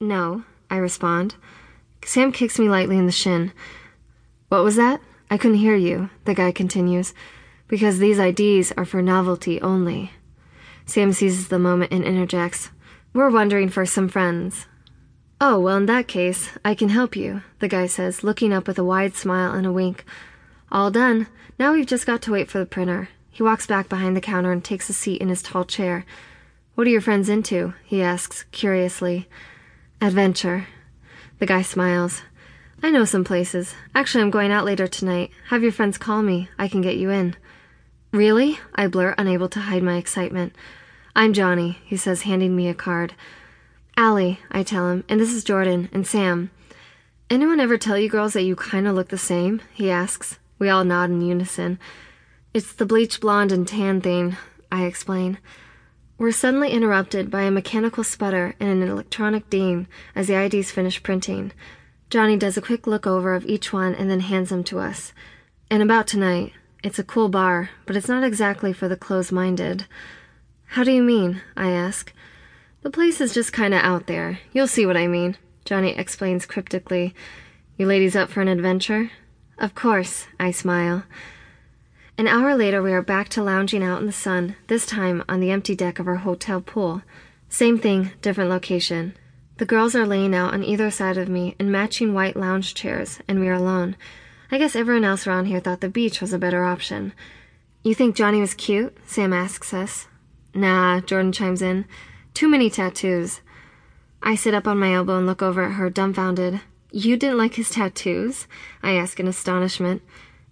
No, I respond. Sam kicks me lightly in the shin. What was that? I couldn't hear you, the guy continues, because these IDs are for novelty only. Sam seizes the moment and interjects, We're wondering for some friends. Oh, well, in that case, I can help you, the guy says, looking up with a wide smile and a wink. All done. Now we've just got to wait for the printer. He walks back behind the counter and takes a seat in his tall chair. What are your friends into? he asks, curiously. Adventure. The guy smiles. I know some places. Actually, I'm going out later tonight. Have your friends call me. I can get you in. Really? I blurt, unable to hide my excitement. I'm Johnny, he says, handing me a card. Ally, I tell him, and this is Jordan and Sam. Anyone ever tell you girls that you kind of look the same? He asks. We all nod in unison. It's the bleach blonde and tan thing, I explain. We're suddenly interrupted by a mechanical sputter and an electronic ding as the IDs finish printing. Johnny does a quick look over of each one and then hands them to us. And about tonight, it's a cool bar, but it's not exactly for the close minded. How do you mean? I ask. The place is just kinda out there. You'll see what I mean, Johnny explains cryptically. You ladies up for an adventure? Of course, I smile. An hour later, we are back to lounging out in the sun, this time on the empty deck of our hotel pool. Same thing, different location. The girls are laying out on either side of me in matching white lounge chairs, and we are alone. I guess everyone else around here thought the beach was a better option. You think Johnny was cute? Sam asks us. Nah, Jordan chimes in. Too many tattoos. I sit up on my elbow and look over at her, dumbfounded. You didn't like his tattoos? I ask in astonishment.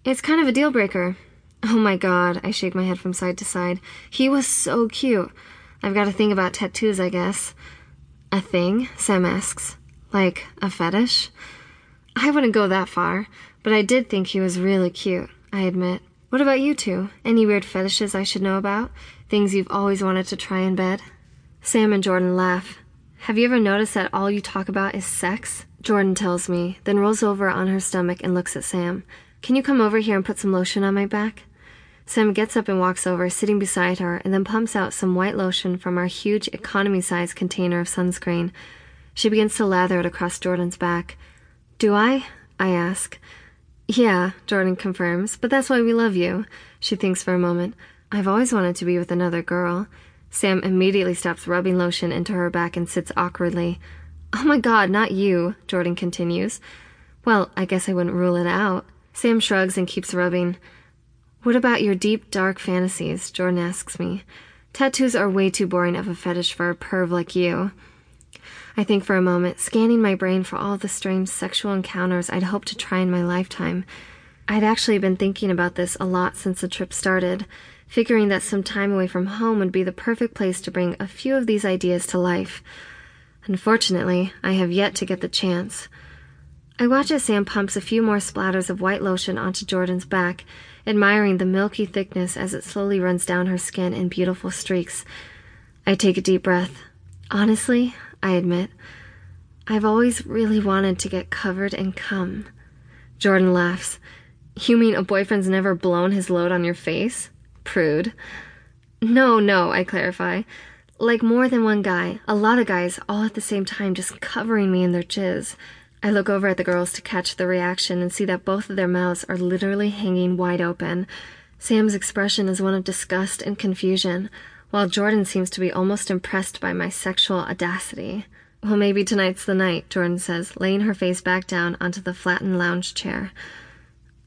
It's kind of a deal breaker. Oh my god, I shake my head from side to side. He was so cute. I've got a thing about tattoos, I guess. A thing? Sam asks. Like a fetish? I wouldn't go that far, but I did think he was really cute, I admit. What about you two? Any weird fetishes I should know about? Things you've always wanted to try in bed? Sam and Jordan laugh. Have you ever noticed that all you talk about is sex? Jordan tells me, then rolls over on her stomach and looks at Sam. Can you come over here and put some lotion on my back? Sam gets up and walks over, sitting beside her, and then pumps out some white lotion from our huge economy size container of sunscreen. She begins to lather it across Jordan's back. Do I? I ask. Yeah, Jordan confirms, but that's why we love you. She thinks for a moment. I've always wanted to be with another girl. Sam immediately stops rubbing lotion into her back and sits awkwardly. Oh my god, not you, Jordan continues. Well, I guess I wouldn't rule it out. Sam shrugs and keeps rubbing. What about your deep, dark fantasies? Jordan asks me. Tattoos are way too boring of a fetish for a perv like you. I think for a moment, scanning my brain for all the strange sexual encounters I'd hoped to try in my lifetime. I'd actually been thinking about this a lot since the trip started, figuring that some time away from home would be the perfect place to bring a few of these ideas to life. Unfortunately, I have yet to get the chance. I watch as Sam pumps a few more splatters of white lotion onto Jordan's back admiring the milky thickness as it slowly runs down her skin in beautiful streaks. I take a deep breath. Honestly, I admit, I've always really wanted to get covered and come. Jordan laughs. You mean a boyfriend's never blown his load on your face? Prude. No, no, I clarify. Like more than one guy, a lot of guys, all at the same time, just covering me in their jizz. I look over at the girls to catch the reaction and see that both of their mouths are literally hanging wide open. Sam's expression is one of disgust and confusion, while Jordan seems to be almost impressed by my sexual audacity. Well, maybe tonight's the night, Jordan says, laying her face back down onto the flattened lounge chair.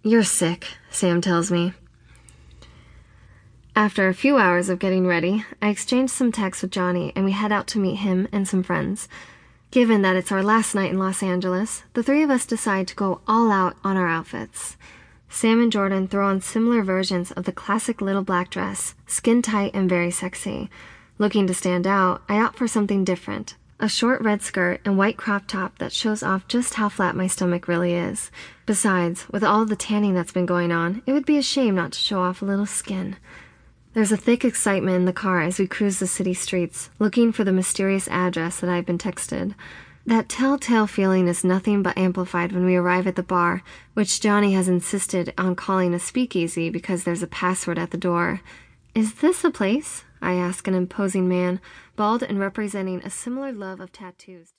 You're sick, Sam tells me. After a few hours of getting ready, I exchange some texts with Johnny and we head out to meet him and some friends. Given that it's our last night in Los Angeles, the three of us decide to go all out on our outfits. Sam and Jordan throw on similar versions of the classic little black dress, skin tight and very sexy. Looking to stand out, I opt for something different a short red skirt and white crop top that shows off just how flat my stomach really is. Besides, with all the tanning that's been going on, it would be a shame not to show off a little skin. There's a thick excitement in the car as we cruise the city streets, looking for the mysterious address that I've been texted. That telltale feeling is nothing but amplified when we arrive at the bar, which Johnny has insisted on calling a speakeasy because there's a password at the door. Is this a place? I ask an imposing man, bald and representing a similar love of tattoos.